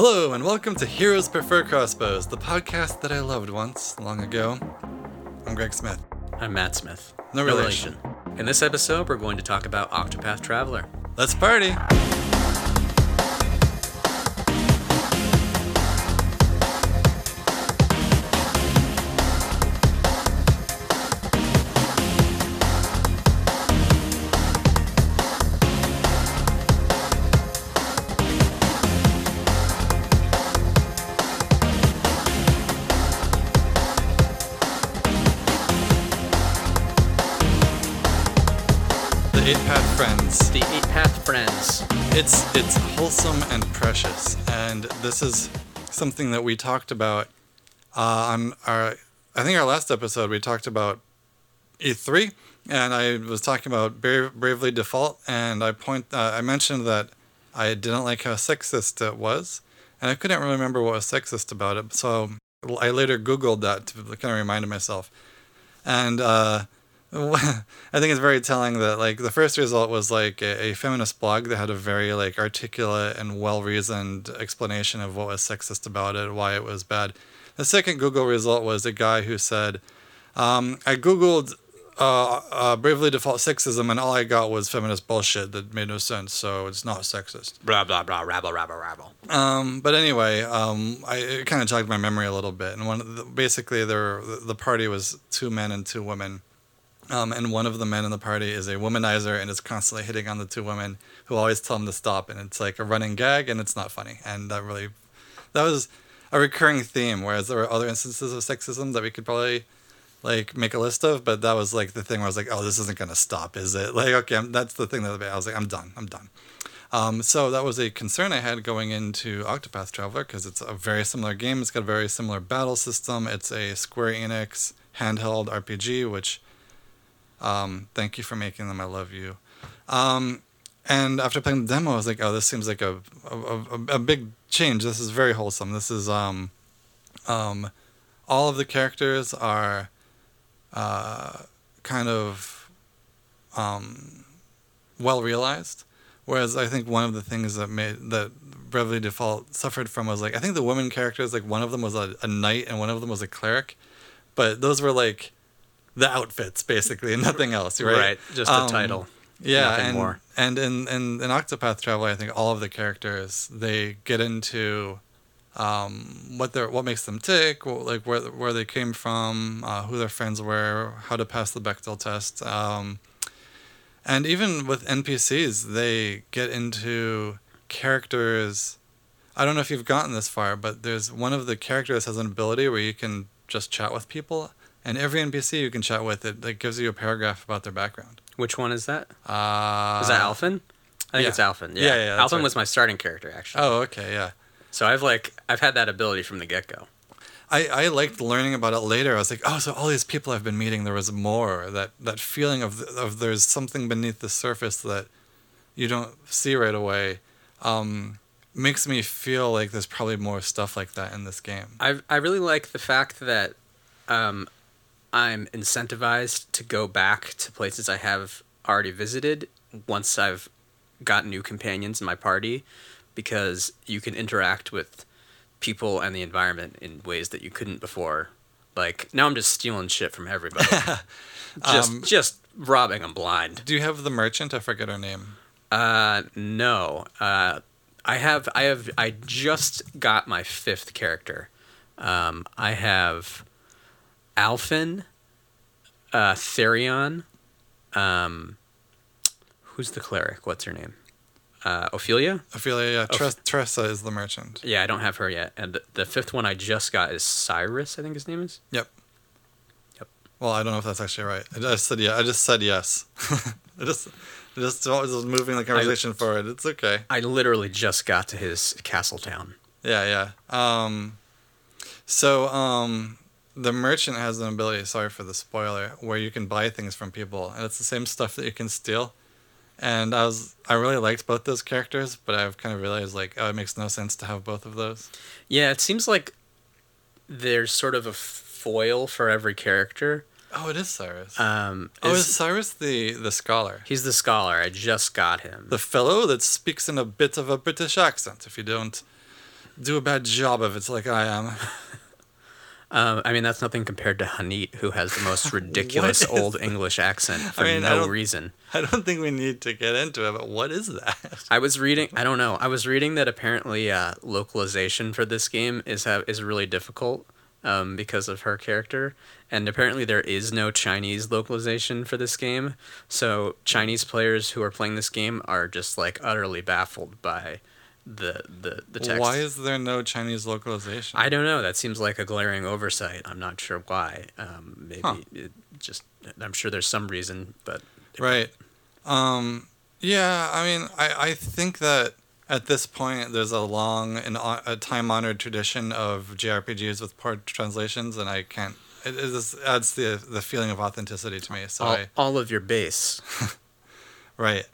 Hello, and welcome to Heroes Prefer Crossbows, the podcast that I loved once, long ago. I'm Greg Smith. I'm Matt Smith. No relation. In this episode, we're going to talk about Octopath Traveler. Let's party! This is something that we talked about uh, on our. I think our last episode we talked about E3, and I was talking about Bra- Bravely Default, and I point uh, I mentioned that I didn't like how sexist it was, and I couldn't really remember what was sexist about it. So I later Googled that to kind of remind myself, and. Uh, I think it's very telling that like the first result was like a, a feminist blog that had a very like articulate and well reasoned explanation of what was sexist about it, why it was bad. The second Google result was a guy who said, um, "I googled uh, uh, bravely default sexism and all I got was feminist bullshit that made no sense, so it's not sexist." Blah, blah, blah, rabble, rabble, rabble. Um, but anyway, um, I it kind of jogged my memory a little bit, and one the, basically there the party was two men and two women. Um, and one of the men in the party is a womanizer and is constantly hitting on the two women who always tell him to stop. And it's like a running gag and it's not funny. And that really, that was a recurring theme. Whereas there were other instances of sexism that we could probably like make a list of. But that was like the thing where I was like, oh, this isn't going to stop, is it? Like, okay, I'm, that's the thing that I was like, I'm done. I'm done. Um, so that was a concern I had going into Octopath Traveler because it's a very similar game. It's got a very similar battle system. It's a Square Enix handheld RPG, which um, thank you for making them. I love you. Um, and after playing the demo, I was like, oh, this seems like a, a, a, a big change. This is very wholesome. This is um, um, all of the characters are uh, kind of um, well realized. Whereas I think one of the things that made that Bravely Default suffered from was like I think the women characters like one of them was a, a knight and one of them was a cleric, but those were like the outfits basically and nothing else, right? Right, just the title. Yeah, Nothing and more. and in, in in Octopath Traveler, I think all of the characters they get into um, what they what makes them tick, like where where they came from, uh, who their friends were, how to pass the Bechdel test, um, and even with NPCs, they get into characters. I don't know if you've gotten this far, but there's one of the characters has an ability where you can just chat with people, and every NPC you can chat with, it like gives you a paragraph about their background. Which one is that? Uh, Is that Alfyn? I think yeah. it's Alfyn. Yeah, Yeah, yeah, Alfyn right. was my starting character, actually. Oh, okay, yeah. So I've like, I've had that ability from the get go. I, I liked learning about it later. I was like, oh, so all these people I've been meeting, there was more. That that feeling of of there's something beneath the surface that you don't see right away, um, makes me feel like there's probably more stuff like that in this game. I I really like the fact that um, I'm incentivized to go back to places I have already visited once I've got new companions in my party, because you can interact with people and the environment in ways that you couldn't before. Like now, I'm just stealing shit from everybody, just Um, just robbing them blind. Do you have the merchant? I forget her name. Uh, no. Uh, I have. I have. I just got my fifth character. Um, I have Alfyn, uh, Therion. Um, who's the cleric? What's her name? Uh, Ophilia. Ophilia, yeah. Tres- Tressa is the merchant. Yeah, I don't have her yet. And the, the fifth one I just got is Cyrus. I think his name is. Yep. Yep. Well, I don't know if that's actually right. I just said yeah. I just said yes. I just, I just was moving the conversation forward. It's okay. I literally just got to his castle town. Yeah, yeah. Um, so um, the merchant has an ability. Sorry for the spoiler, where you can buy things from people, and it's the same stuff that you can steal. And I was, I really liked both those characters, but I've kind of realized like, oh, it makes no sense to have both of those. Yeah, it seems like there's sort of a foil for every character. Oh, it is Cyrus. Um, oh, is- is Cyrus the the scholar, he's the scholar. I just got him. the fellow that speaks in a bit of a British accent? If you don't do a bad job of it like I am. Um, I mean, that's nothing compared to H'aanit, who has the most ridiculous old English accent for mean, no don't- reason. I don't think we need to get into it, but what is that? I was reading. I don't know. I was reading that apparently uh, localization for this game is ha- is really difficult um, because of her character, and apparently there is no Chinese localization for this game. So Chinese players who are playing this game are just like utterly baffled by the the the text. Why is there no Chinese localization? I don't know. That seems like a glaring oversight. I'm not sure why. Um, maybe Huh. it just. I'm sure there's some reason, but Right. Um, yeah, I mean, I, I think that at this point there's a long and a time honored tradition of JRPGs with poor translations, and I can't. It, it just adds the the feeling of authenticity to me. So all, I, all of your base, right,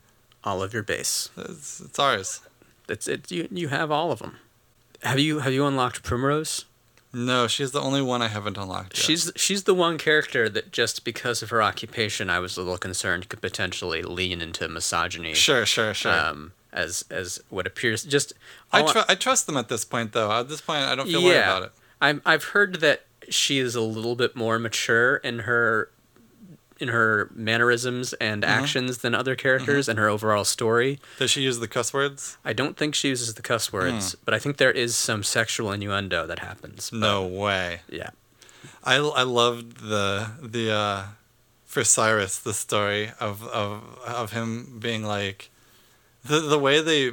all of your base. it's, it's ours. It's it. You you have all of them. Have you have you unlocked Primrose? No, she's the only one I haven't unlocked. Yet. She's she's the one character that just because of her occupation, I was a little concerned could potentially lean into misogyny. sure, sure, sure. Um, as as what appears just. I all tr- I trust them at this point, though. At this point, I don't feel worried about it. I'm, I've heard that she is a little bit more mature in her in her mannerisms and Mm-hmm. actions than other characters and her overall story. Does she use the cuss words? I don't think she uses the cuss Hmm. words, but I think there is some sexual innuendo that happens. but- No way. Yeah. I, I loved the the uh, for Cyrus the story of, of of him being like the the way they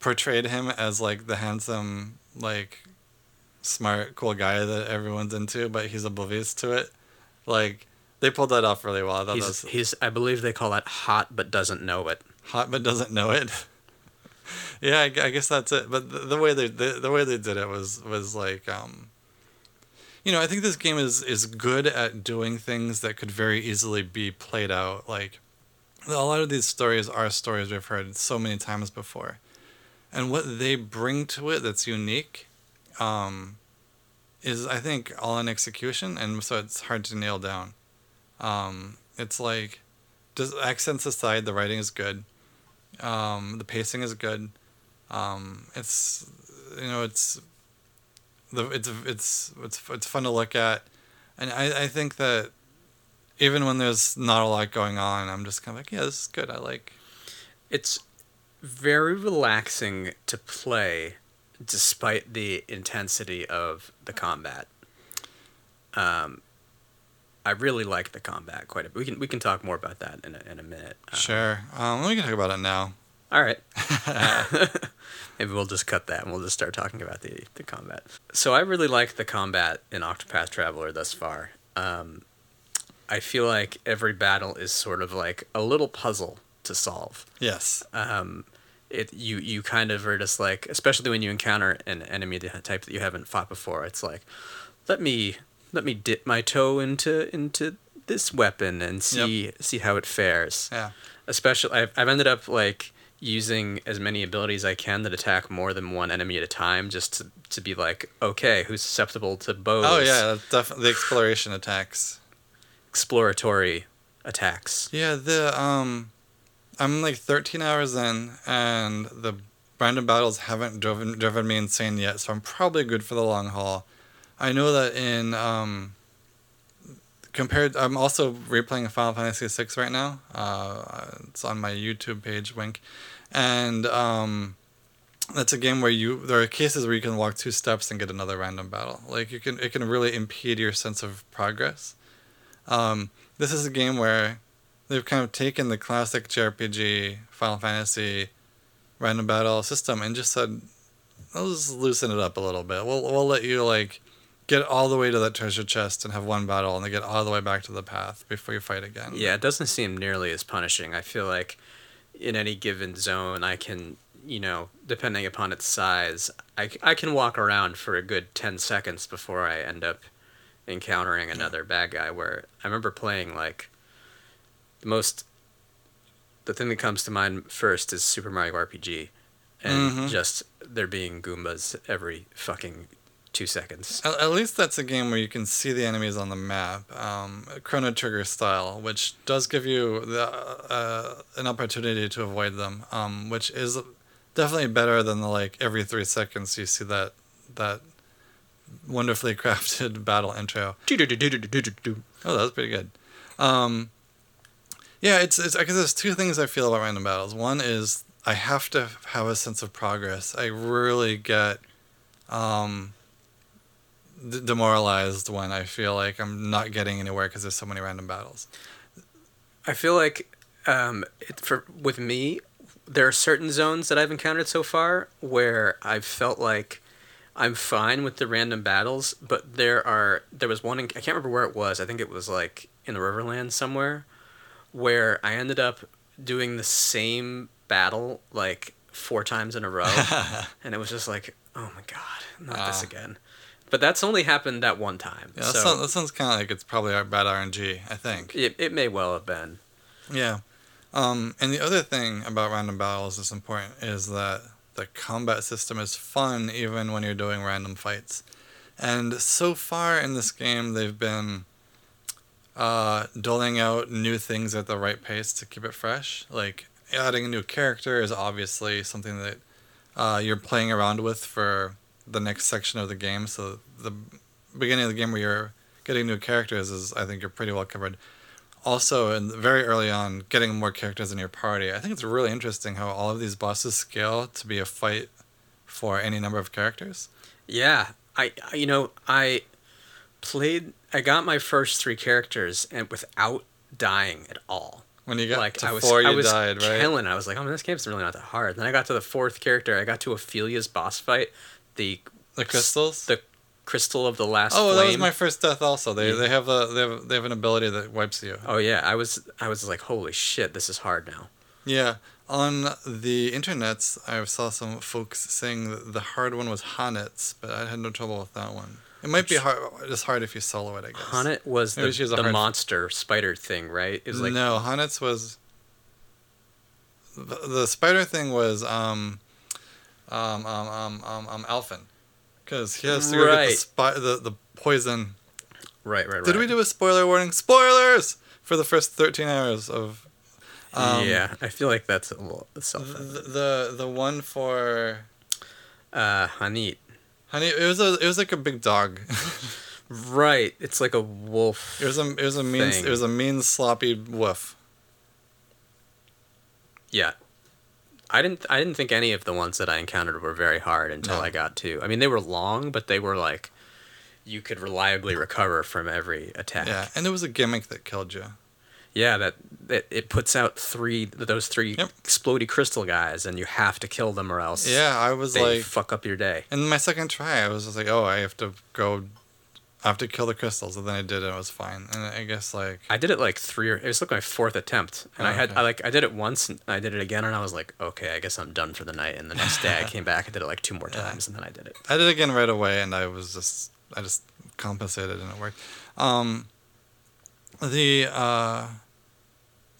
portrayed him as like the handsome like smart cool guy that everyone's into but he's oblivious to it like they pulled that off really well. I He's, was he's I believe they call that hot but doesn't know it. hot but doesn't know it. Yeah I, I guess that's it. But the, the way they the, the way they did it was was like um you know i think this game is is good at doing things that could very easily be played out. Like a lot of these stories are stories we've heard so many times before. And what they bring to it that's unique um is i think all in execution and so it's hard to nail down um it's like does accents aside the writing is good um, the pacing is good. Um, it's you know it's the it's it's it's it's fun to look at, and I I think that even when there's not a lot going on, I'm just kind of like yeah this is good. I like It's very relaxing to play despite the intensity of the combat. Um, I really like the combat quite a bit. We can we can talk more about that in a, in a minute. Uh, sure. Um, we can talk about it now. All right. Maybe we'll just cut that and we'll just start talking about the, the combat. So I really like the combat in Octopath Traveler thus far. Um, I feel like every battle is sort of like a little puzzle to solve. Yes. Um, it you you kind of are just like, especially when you encounter an enemy the type that you haven't fought before. It's like, let me let me dip my toe into into this weapon and see see how it fares Yeah. especially I've, I've ended up like using as many abilities I can that attack more than one enemy at a time just to, to be like okay who's susceptible to bows Oh yeah, definitely the exploration attacks. exploratory attacks Yeah, the um, I'm like 13 hours in, and the random battles haven't driven driven me insane yet, so I'm probably good for the long haul. I know that in um, compared, I'm also replaying Final Fantasy VI right now. Uh, it's on my YouTube page, wink, and um, that's a game where you there are cases where you can walk two steps and get another random battle. Like you can, it can really impede your sense of progress. Um, this is a game where they've kind of taken the classic JRPG Final Fantasy random battle system and just said, "Let's loosen it up a little bit. We'll we'll let you like get all the way to that treasure chest and have one battle, and then get all the way back to the path before you fight again." yeah it doesn't seem nearly as punishing I feel like in any given zone I can you know depending upon its size I, I can walk around for a good 10 seconds before I end up encountering another bad guy where I remember playing like the most the thing that comes to mind first is Super Mario RPG and Mhm. just there being Goombas every fucking two seconds. At, at least that's a game where you can see the enemies on the map, um, Chrono Trigger style, which does give you the, uh, an opportunity to avoid them, um, which is definitely better than the like every three seconds you see that that wonderfully crafted battle intro. Oh, that was pretty good. Um, yeah, it's it's because there's two things I feel about random battles. One is I have to have a sense of progress. I really get um, d- demoralized when I feel like I'm not getting anywhere because there's so many random battles. I feel like um, it, for with me, there are certain zones that I've encountered so far where I've felt like I'm fine with the random battles, but there are there was one in, I can't remember where it was. I think it was like in the Riverland somewhere, where I ended up doing the same battle like four times in a row, and it was just like, oh my god, not this Ah. again. But that's only happened that one time. Yeah, that, so sounds, that sounds kind of like it's probably bad RNG. I think. it, it may well have been. Yeah. Um, and the other thing about random battles that's important is that the combat system is fun even when you're doing random fights. And so far in this game, they've been uh, doling out new things at the right pace to keep it fresh. Like adding a new character is obviously something that uh, you're playing around with for the next section of the game. So the beginning of the game where you're getting new characters is, I think, you're pretty well covered also and very early on getting more characters in your party i think it's really interesting how all of these bosses scale to be a fight for any number of characters Yeah, I you know I played. I got my first three characters and without dying at all. when you got like to I was, four I was died right killing. I was like, oh man, this game's really not that hard. Then I got to the fourth character. I got to Ophilia's boss fight, the the crystals the crystal of the last. oh flame. that was my first death also they, Yeah. they have a they have, they have an ability that wipes you Oh yeah, I was I was like, holy shit, this is hard now. yeah on the internets i saw some folks saying that the hard one was H'aanit's, but i had no trouble with that one it might be hard just hard if you solo it i guess H'aanit was Maybe the, the monster spider thing, right? It was like no, H'aanit's was the, the spider thing was um um um um um, um Alfyn because he has to go get the, Right. spi- the the poison. right, right, right. Did we do a spoiler warning? Spoilers for the first thirteen hours of. Um, yeah, I feel like that's a little The, self. the the one for Uh, H'aanit. honey it was a it was like a big dog. Right, it's like a wolf. it was a it was a mean Thing. it was a mean sloppy wolf. Yeah. I didn't I didn't think any of the ones that I encountered were very hard until No. I got to. I mean, they were long, but they were like you could reliably recover from every attack. Yeah, and there was a gimmick that killed you. Yeah, that, that it puts out three those three Yep. explodey crystal guys and you have to kill them or else Yeah, I was like fuck up your day. And my second try, I was just like, oh, I have to go, I have to kill the crystals, and then I did, and it was fine. And I guess like, I did it like three or it was like my fourth attempt, and Oh, I had okay. I like I did it once and I did it again, and I was like, okay, I guess I'm done for the night. And the next day I came back, I did it like two more Yeah. times, and then I did it. I did it again right away, and I was just, I just compensated, and it worked. Um, the uh,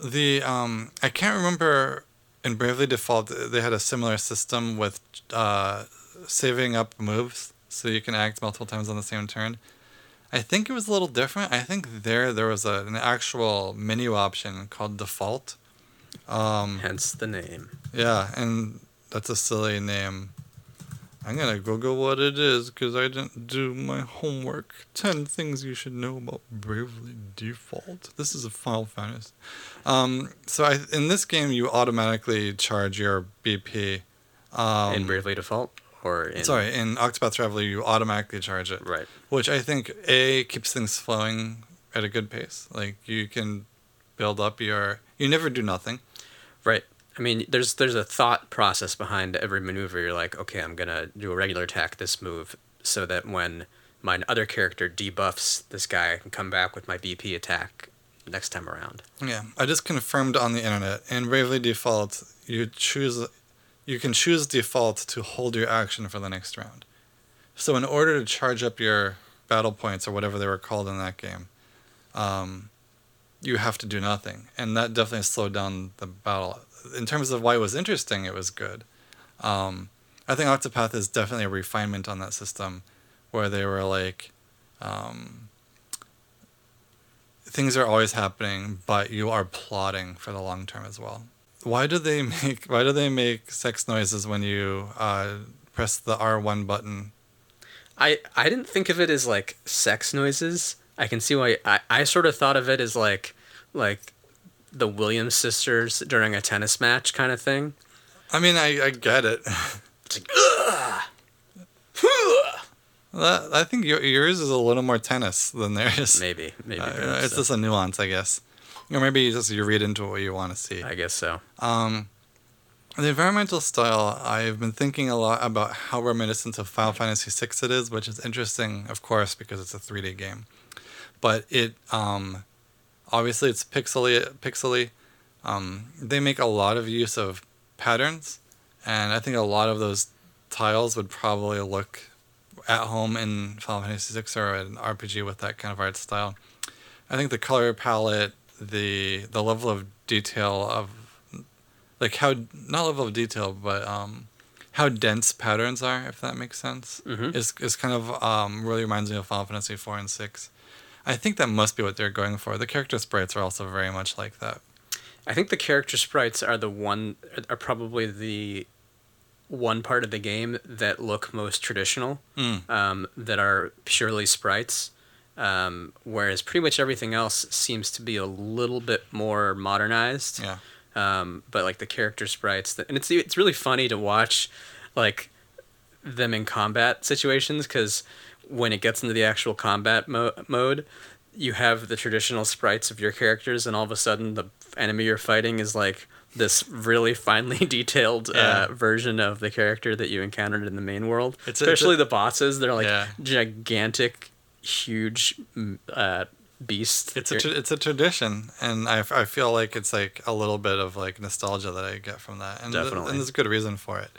the um, I can't remember in Bravely Default they had a similar system with uh, saving up moves so you can act multiple times on the same turn. I think it was a little different. I think there there was a, an actual menu option called default. Um, Hence the name. yeah, and that's a silly name. I'm gonna Google what it is because I didn't do my homework. Ten things you should know about Bravely Default. This is a Final Fantasy. Um, so I, in this game, you automatically charge your BP. Um, in Bravely Default or in sorry, in Octopath Traveler, you automatically charge it, right. which I think a keeps things flowing at a good pace. Like you can build up your. You never do nothing. Right. I mean, there's there's a thought process behind every maneuver. You're like, okay, I'm gonna do a regular attack this move, so that when my other character debuffs this guy, I can come back with my BP attack next time around. Yeah, I just confirmed on the internet. In Bravely Default, you choose, you can choose default to hold your action for the next round. So in order to charge up your battle points or whatever they were called in that game, um, you have to do nothing, and that definitely slowed down the battle. In terms of why it was interesting, it was good. Um, I think Octopath is definitely a refinement on that system, where they were like. Um, things are always happening, but you are plotting for the long term as well. Why do they make Why do they make sex noises when you uh, press the R one button? I I didn't think of it as like sex noises. I can see why. I I sort of thought of it as like like the Williams sisters during a tennis match kind of thing. I mean, I, I get it. It's like ugh. That- I think your, yours is a little more tennis than theirs. maybe maybe Uh, it's so. just a nuance, I guess. Or maybe you just you read into what you want to see. I guess so. Um, the environmental style, I've been thinking a lot about how reminiscent of Final Fantasy VI it is, which is interesting, of course, because it's a 3D game. But it, um, obviously, it's pixely. Pixely. Um, they make a lot of use of patterns, and I think a lot of those tiles would probably look at home in Final Fantasy VI or an RPG with that kind of art style. I think the color palette, the the level of detail of like how not level of detail, but um, how dense patterns are, if that makes sense, Mhm. is is kind of um, really reminds me of Final Fantasy four and six. I think that must be what they're going for. The character sprites are also very much like that. I think the character sprites are the one are probably the one part of the game that look most traditional, Mm. um, that are purely sprites. Um, whereas pretty much everything else seems to be a little bit more modernized. Yeah. Um, but like the character sprites, and it's it's really funny to watch, like them in combat situations because when it gets into the actual combat mo- mode, you have the traditional sprites of your characters, and all of a sudden the enemy you're fighting is like this really finely detailed Yeah. uh, version of the character that you encountered in the main world. It's it's a- Especially the bosses, they're like Yeah. gigantic, huge uh, beasts. It's a tra- it's a tradition, and I, f- I feel like it's like a little bit of like nostalgia that I get from that, and th- and there's a good reason for it.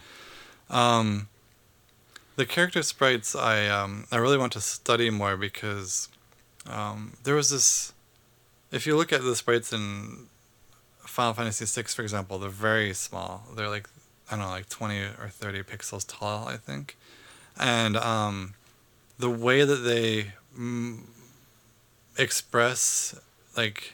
Um, the character sprites I um I really want to study more because, um, there was this. If you look at the sprites in Final Fantasy VI, for example, they're very small. They're like I don't know, like twenty or thirty pixels tall, I think, and um, the way that they mm, express like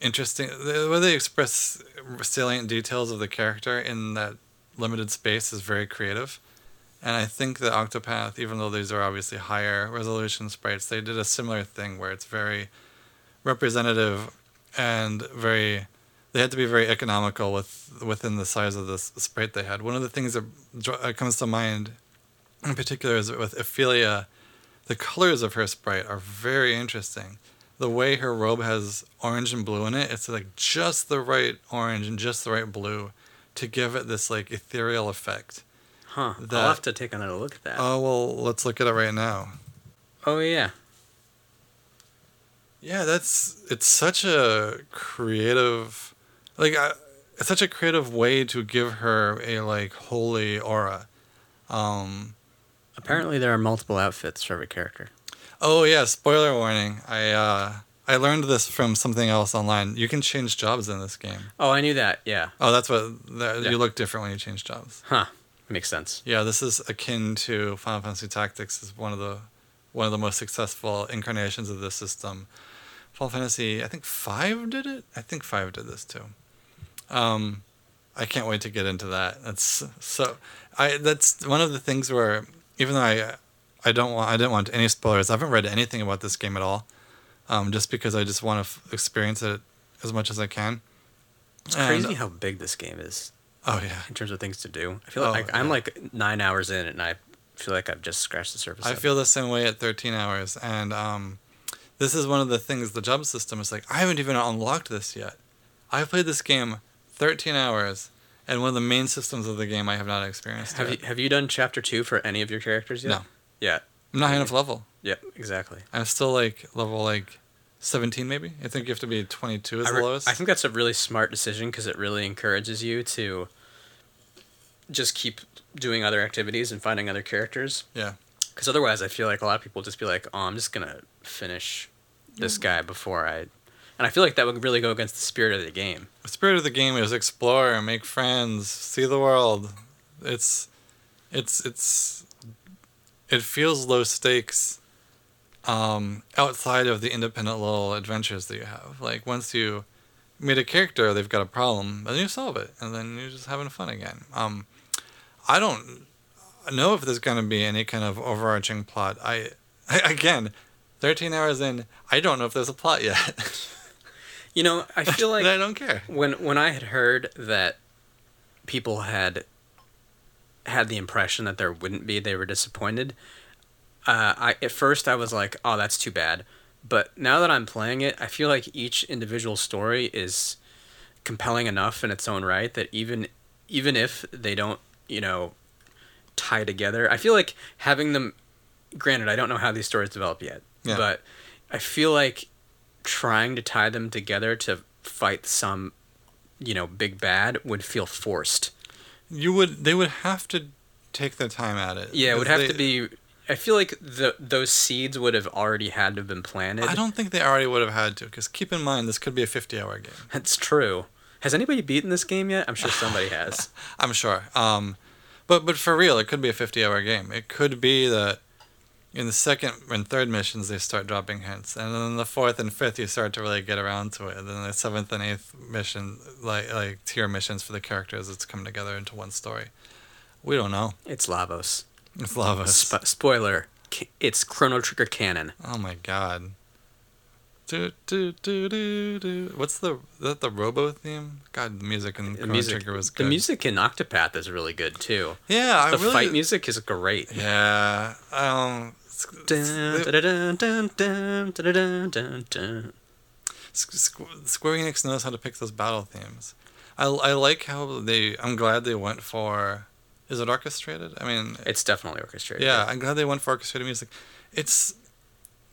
interesting the way they express salient details of the character in that limited space is very creative. And i think the octopath even though these are obviously higher resolution sprites they did a similar thing where it's very representative and very they had to be very economical with within the size of the sprite they had. One of the things that uh, comes to mind in particular is with ophilia the colors of her sprite are very interesting. The way her robe has orange and blue in it, it's like just the right orange and just the right blue to give it this like ethereal effect. huh. that- I'll have to take another look at that. Oh well, let's look at it right now. oh yeah. Yeah, that's it's such a creative, like I, it's such a creative way to give her a like holy aura. Um, Apparently, there are multiple outfits for every character. Oh yeah, spoiler warning. I uh I learned this from something else online. You can change jobs in this game. Oh, I knew that. Yeah. Oh, that's what that, Yeah. you look different when you change jobs. Huh. Makes sense. Yeah, this is akin to Final Fantasy Tactics is one of the one of the most successful incarnations of this system. Final Fantasy, I think 5 did it. I think 5 did this too. Um I can't wait to get into that. That's so I that's one of the things where even though I I don't want I didn't want any spoilers. I haven't read anything about this game at all. Um, just because I just want to f- experience it as much as I can. It's And- crazy how big this game is Oh yeah. in terms of things to do. I feel Oh, like I'm like nine hours in, and I feel like I've just scratched the surface. I feel the same way at 13 hours, and um, this is one of the things the job system is like. I haven't even unlocked this yet. I've played this game 13 hours, and one of the main systems of the game I have not experienced. Have you have you done chapter two for any of your characters yet? No. Yeah. I'm not high enough level. Yeah. Exactly. I'm still like level like 17 maybe. I think you have to be 22 as I, the lowest. I think that's a really smart decision because it really encourages you to just keep doing other activities and finding other characters. Yeah. Because otherwise, I feel like a lot of people just be like, "Oh, I'm just gonna finish this mm. guy before I," and I feel like that would really go against the spirit of the game. The spirit of the game is explore, make friends, see the world. It's, it's, it's, it feels low stakes. Um, outside of the independent little adventures that you have, like once you meet a character, they've got a problem, and you solve it, and then you're just having fun again. Um, I don't, know if there's going to be any kind of overarching plot. I, I again, 13 hours in, I don't know if there's a plot yet. You know, I feel like I don't care. when when I had heard that people had had the impression that there wouldn't be, they were disappointed. Uh, I at first I was like, "Oh, that's too bad," but now that I'm playing it, I feel like each individual story is compelling enough in its own right that even even if they don't, you know, tie together, I feel like having them. Granted, I don't know how these stories develop yet, Yeah. but I feel like trying to tie them together to fight some, you know, big bad would feel forced. You would. They would have to take their time at it. Yeah, it would have they- to be. I feel like the those seeds would have already had to have been planted. I don't think they already would have had to, because keep in mind this could be a 50-hour game. That's true. Has anybody beaten this game yet? I'm sure somebody has. I'm sure. Um, but but for real, it could be a 50-hour game. It could be that in the second and third missions they start dropping hints, and then the fourth and fifth you start to really get around to it. And then the seventh and eighth mission, like like tier missions for the characters, it's come together into one story. We don't know. It's Lavos. It's lavos Sp- spoiler. It's Chrono Trigger canon. Oh my god. Do, do, do, do, do. What's the that the Robo theme? God, the music in The music, Trigger was the music in Octopath is really good too. Yeah, I The really. fight music is great. Yeah. Um. Square Enix knows how to pick those battle themes. I, I like how they. I'm glad they went for. Is it orchestrated? I mean, It's definitely orchestrated. yeah, I'm glad they went for orchestrated music. It's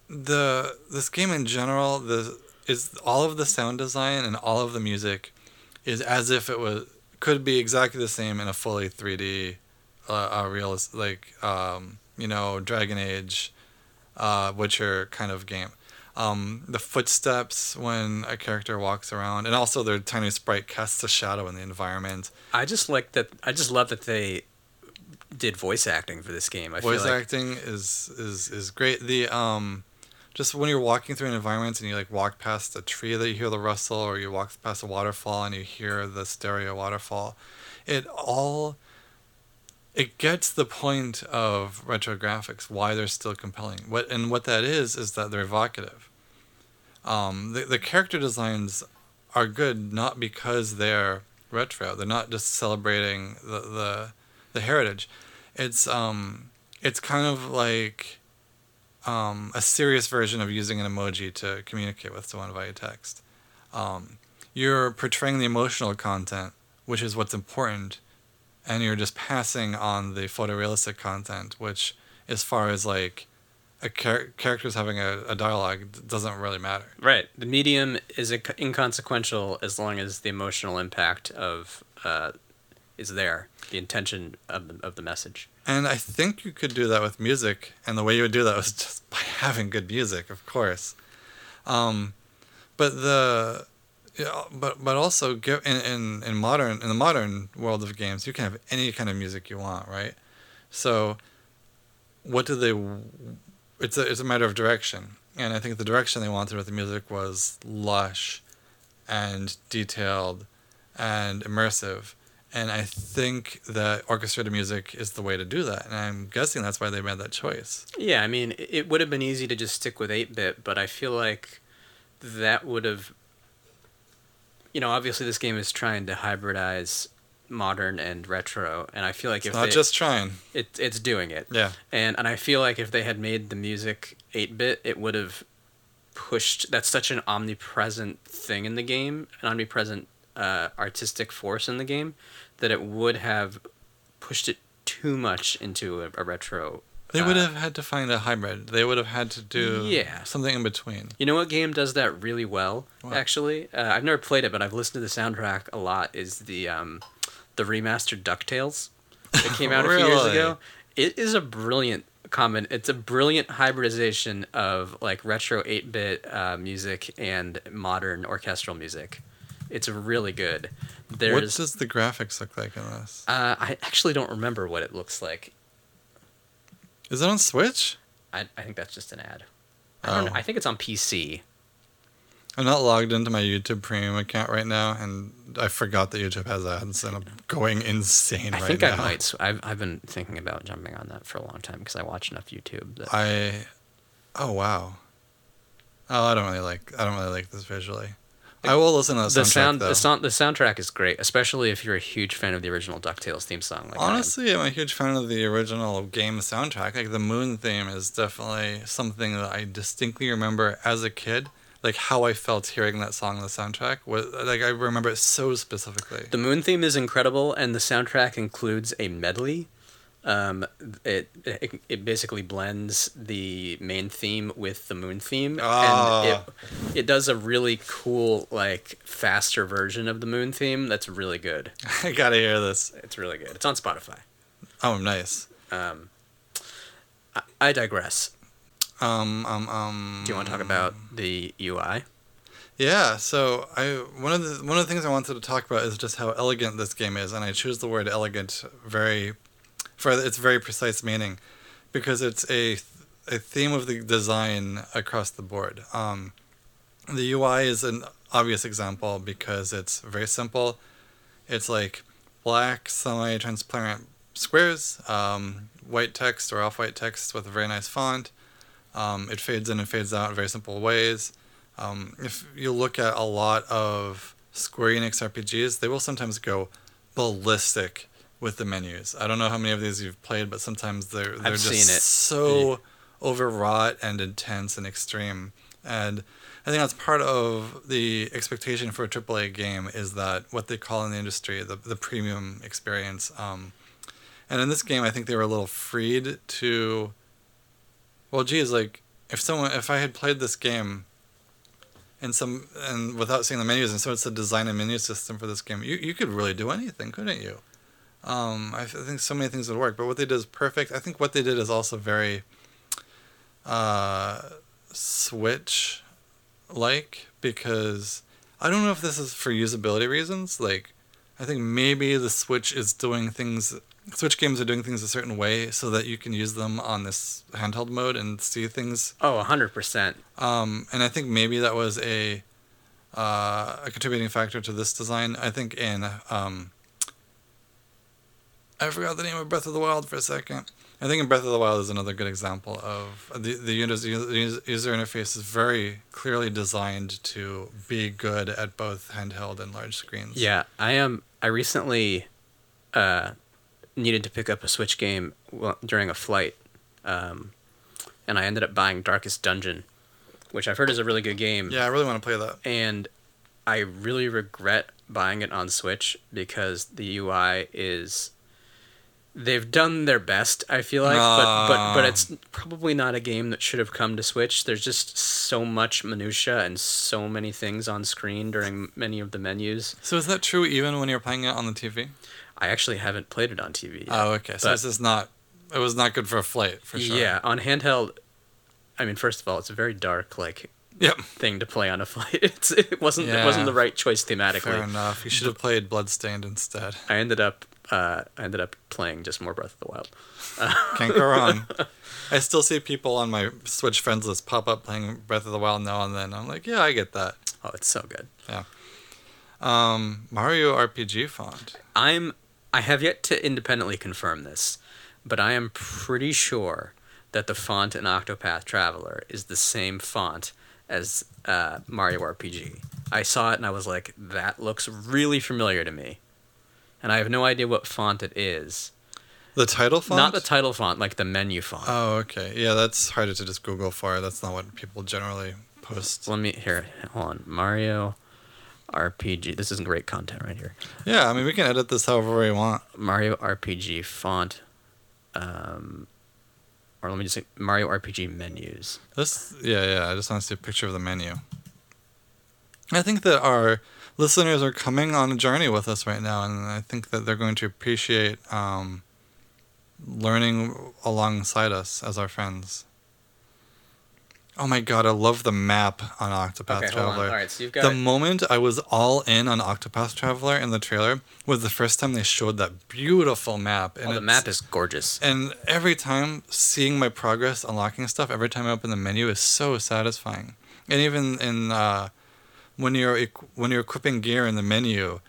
the this game in general. The is all of the sound design and all of the music is as if it was could be exactly the same in a fully 3D, uh, uh realist like um you know Dragon Age, uh Witcher kind of game. Um, the footsteps when a character walks around, and also their tiny sprite casts a shadow in the environment. I just like that. I just love that they did voice acting for this game. I voice feel like acting is is is great. The um, just when you're walking through an environment and you like walk past a tree that you hear the rustle, or you walk past a waterfall and you hear the stereo waterfall, it all it gets the point of retro graphics why they're still compelling. What and what that is is that they're evocative. Um, the the character designs are good not because they're retro. They're not just celebrating the the, the heritage. It's um it's kind of like um, a serious version of using an emoji to communicate with someone via text. Um, you're portraying the emotional content, which is what's important, and you're just passing on the photorealistic content, which, as far as like a char- characters having a, a dialogue, doesn't really matter. right. The medium is inc- inconsequential as long as the emotional impact of uh, is there. The intention of the of the message. And I think you could do that with music, and the way you would do that was just by having good music, of course. Um, but the, but but also in, in in modern in the modern world of games, you can have any kind of music you want, right? So, what do they? It's a it's a matter of direction, and I think the direction they wanted with the music was lush, and detailed, and immersive. And I think that orchestrated music is the way to do that. And I'm guessing that's why they made that choice. Yeah, I mean, it- would have been easy to just stick with 8 bit, but I feel like that would have. You know, obviously, this game is trying to hybridize modern and retro, and I feel like It's if not they, just trying. it, it's doing it. Yeah. And and I feel like if they had made the music 8 bit, it would have pushed. That's such an omnipresent thing in the game, an omnipresent uh, artistic force in the game, that it would have pushed it too much into a, a retro. They would uh, have had to find a hybrid. They would have had to do Yeah. something in between. You know what game does that really well? What? Actually, uh, I've never played it, but I've listened to the soundtrack a lot. Is the um, the remastered Ducktales that came out a few years ago? It is a brilliant comment. It's a brilliant hybridization of like retro eight bit uh, music and modern orchestral music. It's really good. what does the graphics look like in this? uh, I actually don't remember what it looks like. Is it on Switch? I, I think that's just an ad. I don't know. Oh. I think it's on PC. I'm not logged into my YouTube Premium account right now, and I forgot that YouTube has ads, and I'm going insane I right think now. I might. I've I've been thinking about jumping on that for a long time because I watch enough YouTube. That, I, oh wow. Oh, I don't really like. I don't really like this visually. I will listen to the, the soundtrack, sound the sound the soundtrack is great, especially if you're a huge fan of the original Ducktales theme song. Like. Honestly, I'm a huge fan of the original game soundtrack. Like the Moon theme is definitely something that I distinctly remember as a kid. Like how I felt hearing that song on the soundtrack was like I remember it so specifically. The Moon theme is incredible, and the soundtrack includes a medley. Um, it, it it basically blends the main theme with the Moon theme, Ah. and it it does a really cool like faster version of the Moon theme. That's really good. I gotta hear this. It's really good. It's on Spotify. Oh, nice. Um, I, I digress. Um, um, um. Do you want to talk about the UI? Yeah, so I one of the one of the things I wanted to talk about is just how elegant this game is, and I choose the word elegant very for its very precise meaning, because it's a a theme of the design across the board. Um, the UI is an obvious example because it's very simple. It's like black semi-transparent squares, um, white text or off-white text with a very nice font. Um, it fades in and fades out in very simple ways. Um, if you look at a lot of Square Enix RPGs, they will sometimes go ballistic with the menus. I don't know how many of these you've played, but sometimes they're they're I've just so overwrought and intense and extreme. And I think that's part of the expectation for a AAA game is that what they call in the industry the the premium experience. Um, and in this game, I think they were a little freed to. Well, geez, like if someone if I had played this game and some and without seeing the menus and so it's a design and menu system for this game you, you could really do anything couldn't you um, I, I think so many things would work but what they did is perfect i think what they did is also very uh, switch like because i don't know if this is for usability reasons like i think maybe the switch is doing things switch games are doing things a certain way so that you can use them on this handheld mode and see things Oh, 100%. um, and I think maybe that was a uh, a contributing factor to this design. I think in um, I forgot the name of Breath of the Wild for a second. I think in Breath of the Wild is another good example of the the user, interface is very clearly designed to be good at both handheld and large screens. Yeah, I am. I recently uh, needed to pick up a Switch game during a flight, um, and I ended up buying Darkest Dungeon, which I've heard is a really good game. Yeah, I really want to play that. and I really regret buying it on Switch because the UI is. They've done their best, I feel like, but, but but Ah. it's probably not a game that should have come to Switch. There's just so much minutia and so many things on screen during many of the menus. So is that true even when you're playing it on the TV? I actually haven't played it on TV. Yet. Oh, okay. So this is not. It was not good for a flight for sure. Yeah, on handheld. I mean, first of all, it's a very dark like Yep. thing to play on a flight. It's it wasn't it wasn't the right choice thematically. Fair enough. You should have played Bloodstained instead. I ended up uh, I ended up playing just more Breath of the Wild. Can't go wrong. I still see people on my Switch friends list pop up playing Breath of the Wild now and then. I'm like, yeah, I get that. Oh, it's so good. Yeah. Um, Mario RPG font. I'm I have yet to independently confirm this, but I am pretty sure that the font in Octopath Traveler is the same font as uh, Mario RPG. I saw it and I was like, that looks really familiar to me. And I have no idea what font it is. The title font? Not the title font, like the menu font. Oh, okay. Yeah, that's harder to just Google for. That's not what people generally post. Let me here. Hold on. Mario RPG. This is great content right here. Yeah, I mean, we can edit this however we want. Mario RPG font. Um, or let me just say Mario RPG menus. This, yeah, yeah. I just want to see a picture of the menu. I think that our listeners are coming on a journey with us right now, and I think that they're going to appreciate um, learning alongside us as our friends. Oh my god, I love the map on Octopath okay, hold on. Traveler. All right, so you've got The moment I was all in on Octopath Traveler in the trailer was the first time they showed that beautiful map. And oh, the map is gorgeous. and every time seeing my progress unlocking stuff, every time I open the menu is so satisfying. And even in uh, when you're when you're equipping gear in the menu,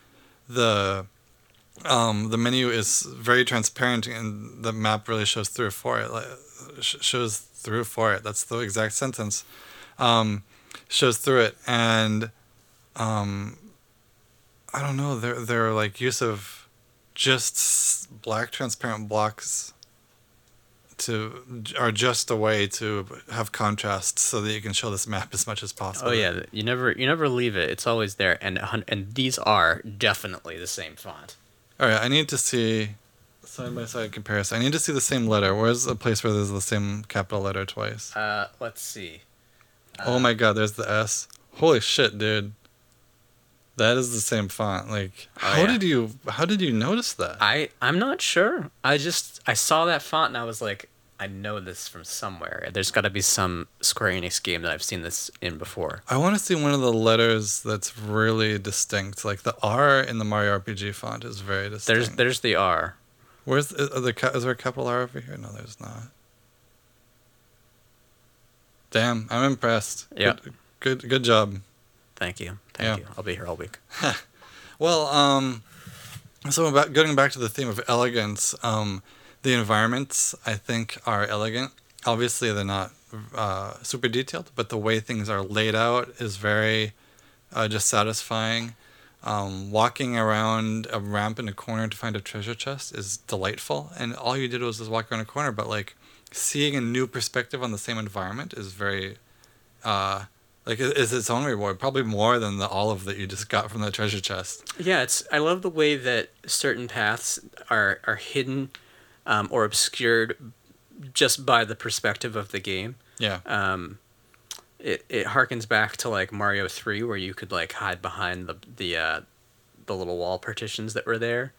the um, the menu is very transparent and the map really shows through for it. Like, sh- shows through for it. That's the exact sentence. Um, shows through it, and um, I don't know. Their their like use of just black transparent blocks to are just a way to have contrast so that you can show this map as much as possible. Oh yeah, you never you never leave it. It's always there, and and these are definitely the same font. All right, I need to see side by side comparison. I need to see the same letter. Where's a place where there's the same capital letter twice? Uh, let's see. oh my god, there's the S. Holy shit, dude. That is the same font. Like, Oh, how yeah. did you how did you notice that? I I'm not sure. I just I saw that font and I was like, I know this from somewhere. There's got to be some Square Enix game that I've seen this in before. I want to see one of the letters that's really distinct. Like the R in the Mario RPG font is very distinct. There's there's the R. Where's is, are the is there a capital R over here? No, there's not. Damn, I'm impressed. Yeah. Good, good, good job. Thank you. Thank Yeah. you. I'll be here all week. Well, um, so about getting back to the theme of elegance, um, the environments I think are elegant. Obviously, they're not uh, super detailed, but the way things are laid out is very uh, just satisfying. Um, walking around a ramp in a corner to find a treasure chest is delightful, and all you did was just walk around a corner. But like seeing a new perspective on the same environment is very, uh, like it is its own reward. Probably more than the olive that you just got from the treasure chest. Yeah, it's I love the way that certain paths are are hidden um, or obscured just by the perspective of the game. Yeah. Um, it it harkens back to like Mario Three, where you could like hide behind the the uh, the little wall partitions that were there.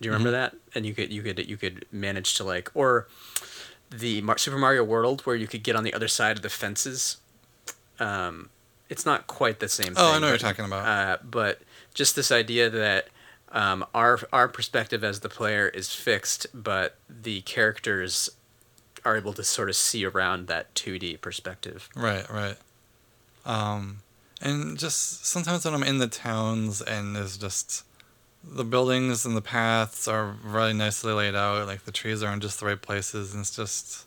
Do you remember that? And you could you could you could manage to like or the Mar- Super Mario World, where you could get on the other side of the fences. Um, it's not quite the same. Oh, I thing, know what but, you're talking about. Uh, but just this idea that um, our our perspective as the player is fixed, but the characters are able to sort of see around that 2D perspective. Right, right. Um, and just sometimes when I'm in the towns and there's just the buildings and the paths are really nicely laid out, like the trees are in just the right places, and it's just,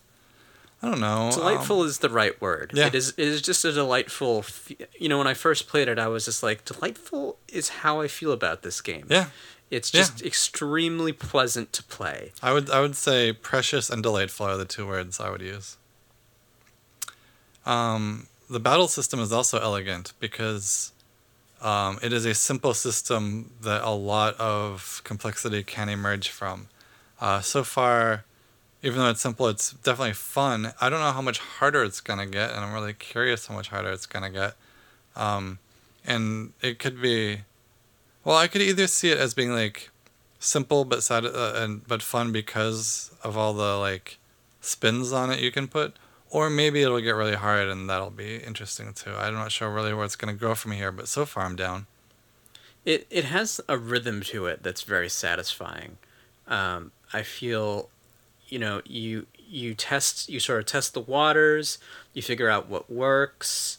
I don't know. Delightful um, is the right word. yeah. It is. It is just a delightful. You know, when I first played it, I was just like, delightful is how I feel about this game. yeah, It's Yeah. just extremely pleasant to play. I would I would say precious and delightful are the two words I would use. Um, the battle system is also elegant because um, it is a simple system that a lot of complexity can emerge from. Uh, so far, even though it's simple, it's definitely fun. I don't know how much harder it's gonna get, and I'm really curious how much harder it's gonna get. Um, and it could be, well, I could either see it as being like simple but sad uh, and but fun because of all the like spins on it you can put or maybe it'll get really hard and that'll be interesting too i'm not sure really where it's to go from here but so far i'm down It it has a rhythm to it that's very satisfying. Um, I feel, you know, you you test you sort of test the waters. You figure out what works.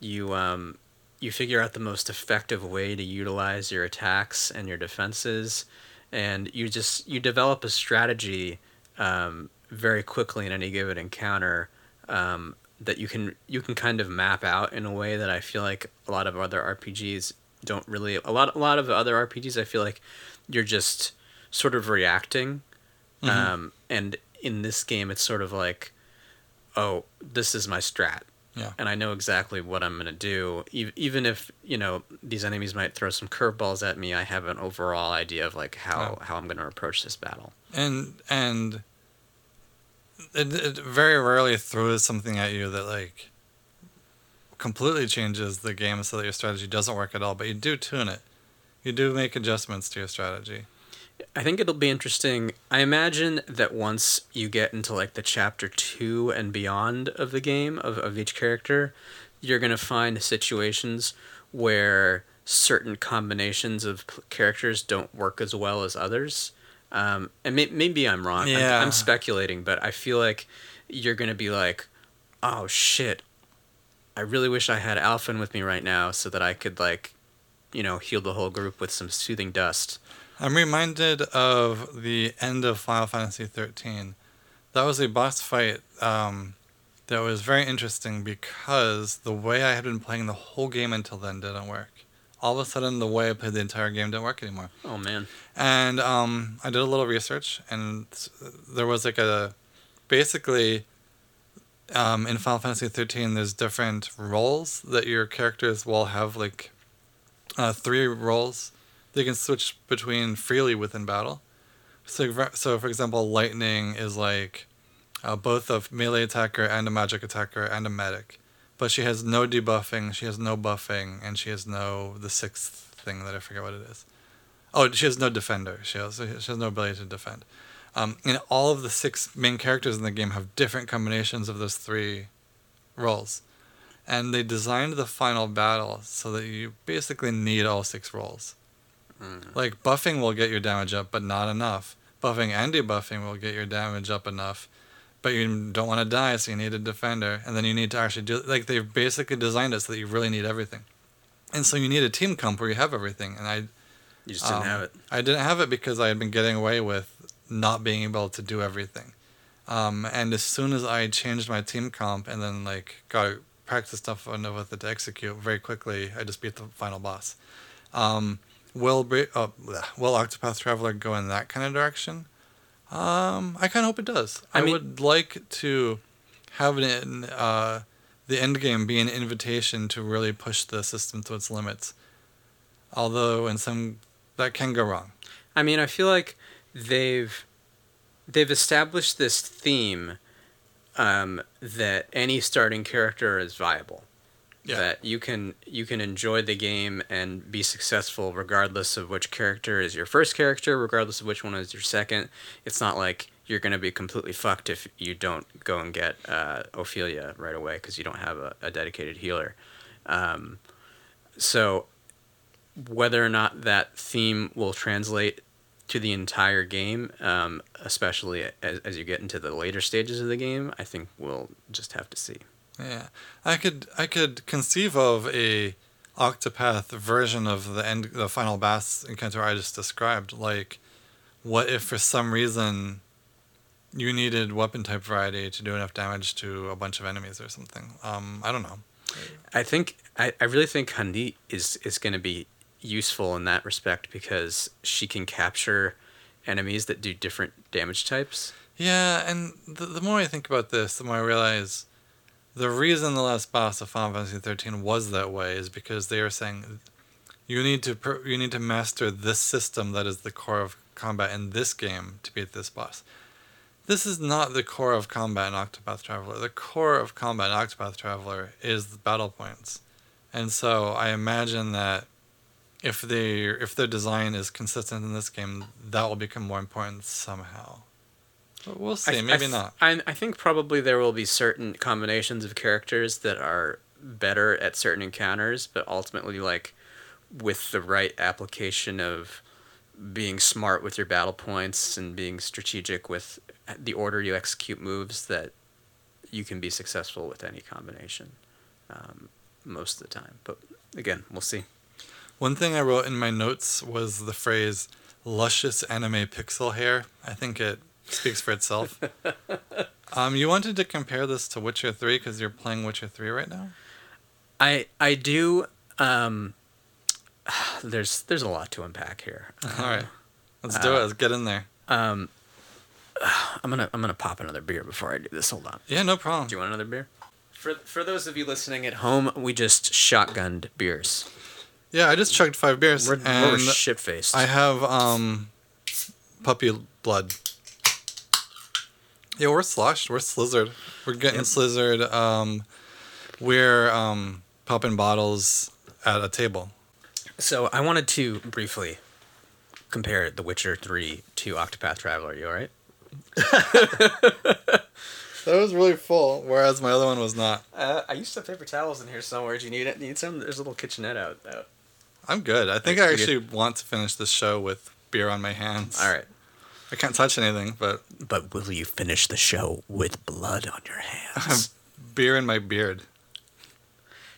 You um, you figure out the most effective way to utilize your attacks and your defenses, and you just you develop a strategy um, very quickly in any given encounter um, that you can you can kind of map out in a way that I feel like a lot of other RPGs don't really a lot a lot of other RPGs I feel like you're just sort of reacting um, and in this game it's sort of like oh this is my strat. Yeah. and I know exactly what I'm gonna do. E- even if you know these enemies might throw some curveballs at me I have an overall idea of like how how I'm gonna approach this battle. And and it, it very rarely throws something at you that like completely changes the game so that your strategy doesn't work at all but you do tune it. You do make adjustments to your strategy I think it'll be interesting. I imagine that once you get into like the chapter two and beyond of the game of, of each character, you're gonna find situations where certain combinations of characters don't work as well as others. Um, and may- maybe I'm wrong. I'm- Yeah. I'm, speculating, but I feel like you're gonna be like, oh shit, I really wish I had Alfyn with me right now so that I could like, you know, heal the whole group with some soothing dust. I'm reminded of the end of Final Fantasy XIII. That was a boss fight um, that was very interesting because the way I had been playing the whole game until then didn't work. All of a sudden, the way I played the entire game didn't work anymore. Oh man. And um, I did a little research, and there was like a basically um, in Final Fantasy thirteen. There's different roles that your characters will have, like uh, three roles they can switch between freely within battle. So, so for example, lightning is like uh, both a melee attacker and a magic attacker and a medic, but she has no debuffing, she has no buffing, and she has no the sixth thing that I forget what it is. Oh, she has no defender. She has she has no ability to defend. Um, and all of the six main characters in the game have different combinations of those three roles. And they designed the final battle so that you basically need all six roles. Mm. Like buffing will get your damage up, but not enough. Buffing and debuffing will get your damage up enough, but you don't want to die, so you need a defender, and then you need to actually do like they've basically designed it so that you really need everything, and so you need a team comp where you have everything. And I, you just didn't um, have it. I didn't have it because I had been getting away with not being able to do everything. Um, and as soon as I changed my team comp and then like got practice stuff enough with it to execute very quickly, I just beat the final boss. Um, will uh, will Octopath Traveler go in that kind of direction? Um, I kind of hope it does. I, I mean, would like to have it in uh, the end game be an invitation to really push the system to its limits. Although in some that can go wrong. I mean, I feel like they've they've established this theme um, that any starting character is viable. Yeah. That you can you can enjoy the game and be successful regardless of which character is your first character, regardless of which one is your second. It's not like you're gonna be completely fucked if you don't go and get uh, Ophilia right away because you don't have a, a dedicated healer. Um, so whether or not that theme will translate to the entire game, um, especially as, as you get into the later stages of the game, I think we'll just have to see. Yeah, I could I could conceive of a Octopath version of the end the final boss encounter I just described. Like, what if for some reason you needed weapon type variety to do enough damage to a bunch of enemies or something? Um, I don't know. I think I, I really think H'aanit is is going to be useful in that respect because she can capture enemies that do different damage types. Yeah, and the, the more I think about this, the more I realize the reason the last boss of Final Fantasy thirteen was that way is because they are saying you need to per, you need to master this system that is the core of combat in this game to beat this boss. This is not the core of combat in Octopath Traveler. The core of combat in Octopath Traveler is the battle points, and so I imagine that if they if their design is consistent in this game, that will become more important somehow. But we'll see. I, maybe I, not. I, I think probably there will be certain combinations of characters that are better at certain encounters, but ultimately, like with the right application of being smart with your battle points and being strategic with the order you execute moves, that you can be successful with any combination um, most of the time. But again, we'll see. One thing I wrote in my notes was the phrase luscious anime pixel hair. I think it speaks for itself. um, you wanted to compare this to Witcher 3 because you're playing Witcher 3 right now? I I do. Um, there's there's a lot to unpack here. All right, let's do uh, it. Let's get in there. Um, I'm gonna I'm gonna pop another beer before I do this. Hold on. Yeah, no problem. Do you want another beer? For for those of you listening at home, we just shotgunned beers. Yeah, I just chugged five beers. We're, and we're shit faced. I have um, puppy blood. Yeah, we're sloshed. We're slizzard. We're getting yep. slizzard. Um, we're um, popping bottles at a table. So I wanted to briefly compare The Witcher 3 to Octopath Traveler. You all right? that was really full, whereas my other one was not. Uh, I used to have paper towels in here somewhere. Do you need it? Need some? There's a little kitchenette out. out. I'm good. I think I actually want to finish this show with beer on my hands. All right. I can't touch anything, but But will you finish the show with blood on your hands? beer in my beard.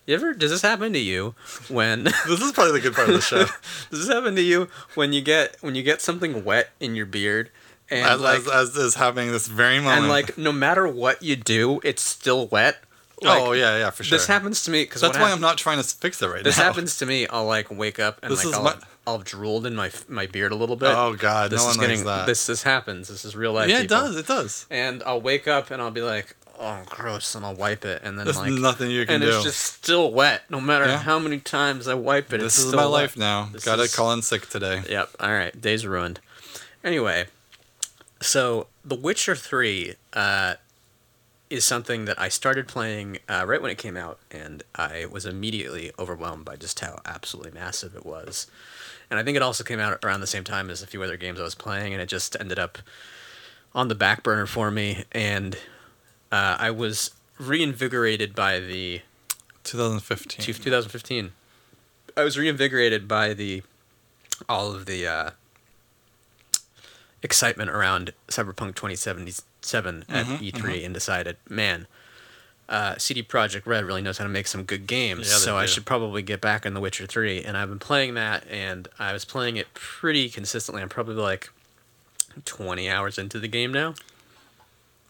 You ever does this happen to you when This is probably the good part of the show. does this happen to you when you get when you get something wet in your beard and as, like as, as is happening this very moment. and like no matter what you do, it's still wet. Like, oh yeah, yeah, for sure. This happens to me because That's why I'm not trying to fix it right This now. This happens to me. I'll like wake up and This like I'll, my- I'll drooled in my my beard a little bit. Oh god, this no is getting that. this this happens. This is real life. yeah, it does. It does. And I'll wake up and I'll be like, oh gross, and I'll wipe it, and then There's like nothing you can and do. And it's just still wet, no matter Yeah. how many times I wipe it. this is my wet. life now. This Got to is- call in sick today. Yep. All right. Day's ruined. Anyway, so The Witcher Three uh, is something that I started playing uh, right when it came out, and I was immediately overwhelmed by just how absolutely massive it was. And I think it also came out around the same time as a few other games I was playing, and it just ended up on the back burner for me. And uh, I was reinvigorated by the 2015. 2015. I was reinvigorated by the all of the uh, excitement around Cyberpunk 2077 at Mhm, E3 and decided, man, uh, CD Projekt Red really knows how to make some good games. Yeah, so I should probably get back in The Witcher 3. And I've been playing that, and I was playing it pretty consistently. I'm probably like 20 hours into the game now.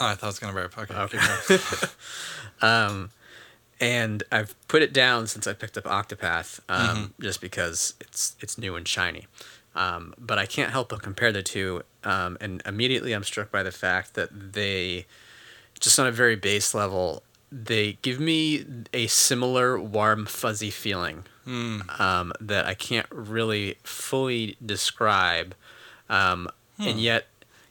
Oh, I thought it was gonna be a okay. Okay. Um, and I've put it down since I picked up Octopath, um, just because it's it's new and shiny. Um, but I can't help but compare the two, um, and immediately I'm struck by the fact that they, just on a very base level, they give me a similar warm fuzzy feeling Hmm. um, that I can't really fully describe. Um, And yet,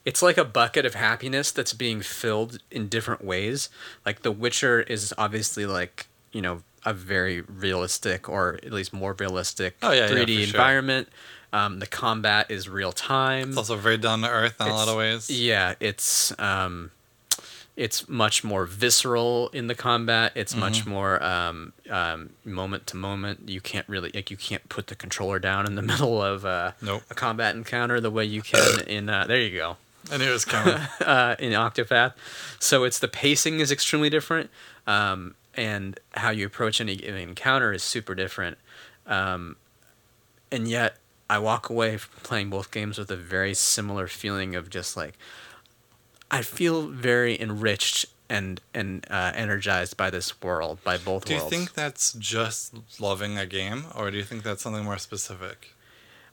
it's like a bucket of happiness that's being filled in different ways. Like The Witcher is obviously like, you know, a very realistic or at least more realistic Oh, yeah, yeah, 3D environment. sure. Um, the combat is real time. It's also very down to earth in a lot of ways. Yeah, it's um, it's much more visceral in the combat. It's Mm-hmm. much more um, um, moment to moment. You can't really like you can't put the controller down in the middle of uh, Nope. a combat encounter the way you can in uh, there you go I knew it was coming. uh, in Octopath. So it's the pacing is extremely different, um, and how you approach any given encounter is super different. Um, and yet, I walk away from playing both games with a very similar feeling of just like I feel very enriched and and uh, energized by this world, by both do you worlds. think that's just loving a game, or do you think that's something more specific?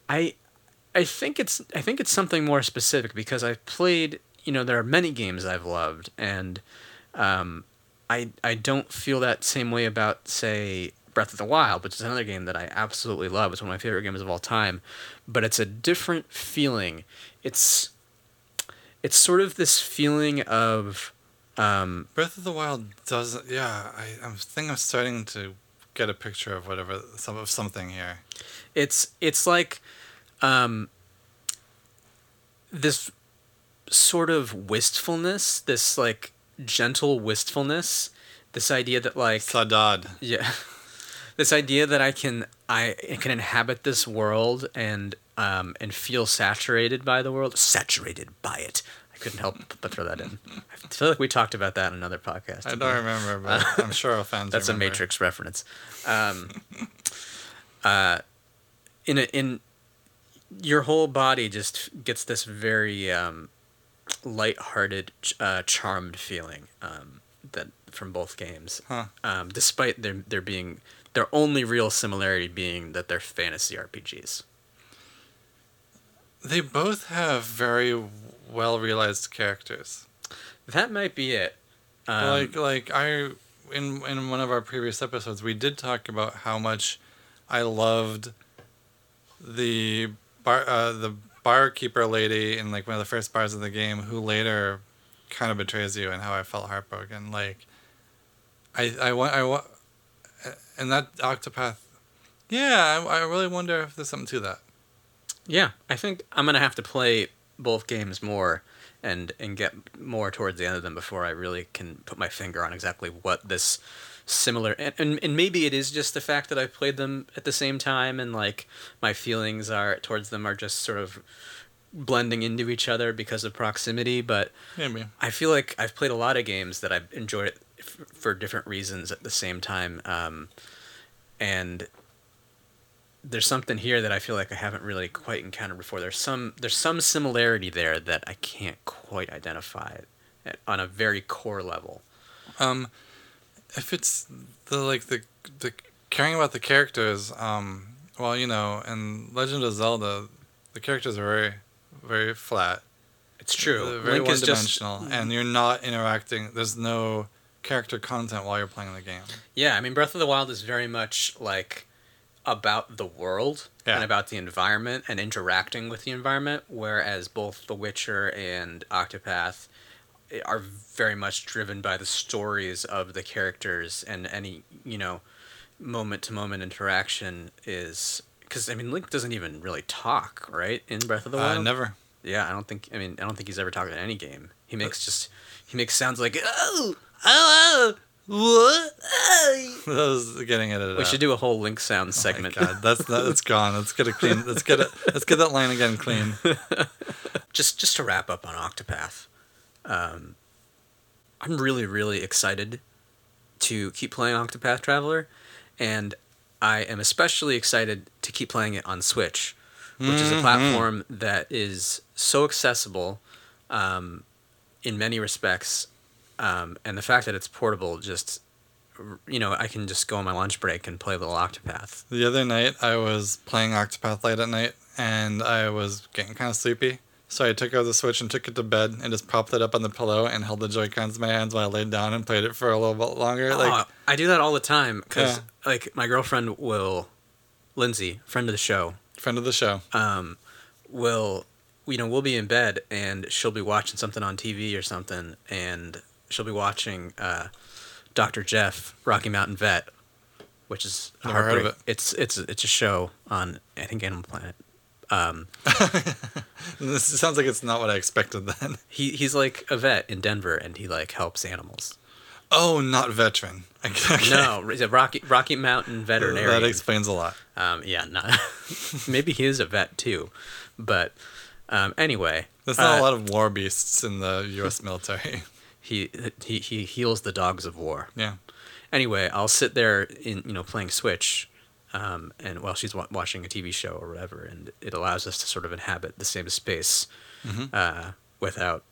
I I think it's I think it's something more specific because I've played you know there are many games I've loved and um, I I don't feel that same way about say Breath of the Wild, which is another game that I absolutely love. It's one of my favorite games of all time, but it's a different feeling. It's it's sort of this feeling of um, Breath of the Wild doesn't. Yeah, I, I think I'm starting to get a picture of whatever some of something here. it's it's like um, this sort of wistfulness, this like gentle wistfulness, this idea that like Sadad. yeah, this idea that I can I can inhabit this world and um, and feel saturated by the world, saturated by it. I couldn't help but throw that in. I feel like we talked about that in another podcast. I don't remember, but I'm sure our fans. That's a. Matrix reference. Um, uh, in a, in your whole body just gets this very um, light-hearted, uh, charmed feeling um, that from both games. Huh. Um, despite there there being their only real similarity being that they're fantasy RPGs. They both have very well realized characters. That might be it. Um, like like I in in one of our previous episodes we did talk about how much I loved the bar uh, the barkeeper lady in like one of the first bars of the game who later kind of betrays you and how I felt heartbroken like I I want I want and that octopath yeah I, I really wonder if there's something to that. Yeah, I think I'm gonna have to play both games more and and get more towards the end of them before I really can put my finger on exactly what this similar and, and and maybe it is just the fact that I played them at the same time and like my feelings are towards them are just sort of blending into each other because of proximity but maybe I feel like I've played a lot of games that I've enjoyed f- for different reasons at the same time. Um, and there's something here that I feel like I haven't really quite encountered before. There's some there's some similarity there that I can't quite identify at, on a very core level. Um, if it's the like the the caring about the characters, um, well, you know, in Legend of Zelda, the characters are very very flat. It's true. They're very Link one is just and you're not interacting. There's no character content while you're playing the game. Yeah, I mean, Breath of the Wild is very much like about the world Yeah. and about the environment and interacting with the environment, whereas both The Witcher and Octopath are very much driven by the stories of the characters and any, you know, moment to moment interaction is. Because, I mean, Link doesn't even really talk, right? In Breath of the Wild? Uh, never. Yeah, I don't think. I mean, I don't think he's ever talked in any game. He makes just he makes sounds like oh oh what. Oh. that was getting edited. We out. should do a whole Link sound Oh segment. God, that's that, that's gone. Let's get it clean. Let's get it. Let's get that line again clean. just just to wrap up on Octopath, um, I'm really really excited to keep playing Octopath Traveler, and I am especially excited to keep playing it on Switch, which is a Mhm. platform that is so accessible, um, in many respects, um, and the fact that it's portable just. You know, I can just go on my lunch break and play a little Octopath. The other night, I was playing Octopath late at night, and I was getting kind of sleepy. So I took out the Switch and took it to bed, and just propped it up on the pillow and held the Joy Cons in my hands while I laid down and played it for a little bit longer. Like, oh, I do that all the time because, Yeah. like, my girlfriend will, Lindsay, friend of the show, friend of the show. um, will, you know, we'll be in bed and she'll be watching something on TV or something, and she'll be watching uh, Doctor Jeff, Rocky Mountain Vet, which is a Never heard of it. It's it's it's a show on I think Animal Planet. Um, this sounds like it's not what I expected then. he he's like a vet in Denver, and he like helps animals. Oh, not veteran. Okay. No, Rocky Rocky Mountain veterinarian. That explains a lot. Um, yeah, not maybe he is a vet too, but um, anyway, There's not uh, a lot of war beasts in the U.S. military. he he he heals the dogs of war. Yeah. Anyway, I'll sit there in you know playing Switch, um, and while she's wa- watching a TV show or whatever, and it allows us to sort of inhabit the same space Mhm. uh, without.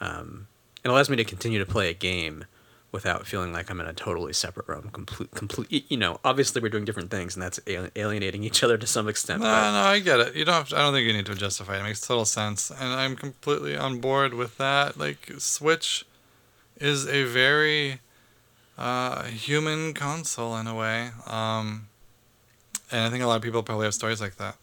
Um, it allows me to continue to play a game without feeling like I'm in a totally separate room. Complete, complete. You know, obviously we're doing different things, and that's alienating each other to some extent. No, but- no, I get it. You don't. Have to, I don't think you need to justify it. It makes total sense, and I'm completely on board with that. Like Switch is a very uh, human console in a way, um, and I think a lot of people probably have stories like that.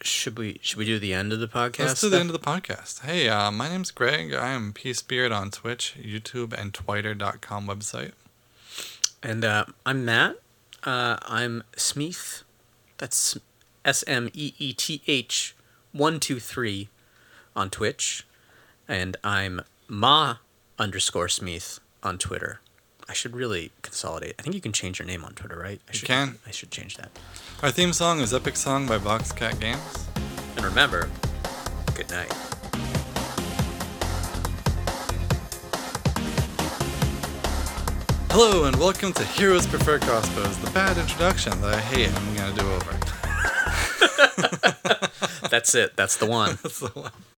Should we should we do the end of the podcast? Let's do the end of the podcast. Hey, uh, my name's Greg. I am Peace Beard on Twitch, YouTube, and Twitter.com website. And uh, I'm Matt. Uh, I'm Smeeth. That's S M E E T H one two three on Twitch, and I'm Ma underscore Smeeth on Twitter. I should really consolidate. I think you can change your name on Twitter, right? I You should, can. I should change that. Our theme song is Epic Song by Voxcat Games. And remember, good night. Hello and welcome to Heroes Prefer Crossbows, the bad introduction that I hate and I'm gonna do over. That's it. That's the one. That's the one.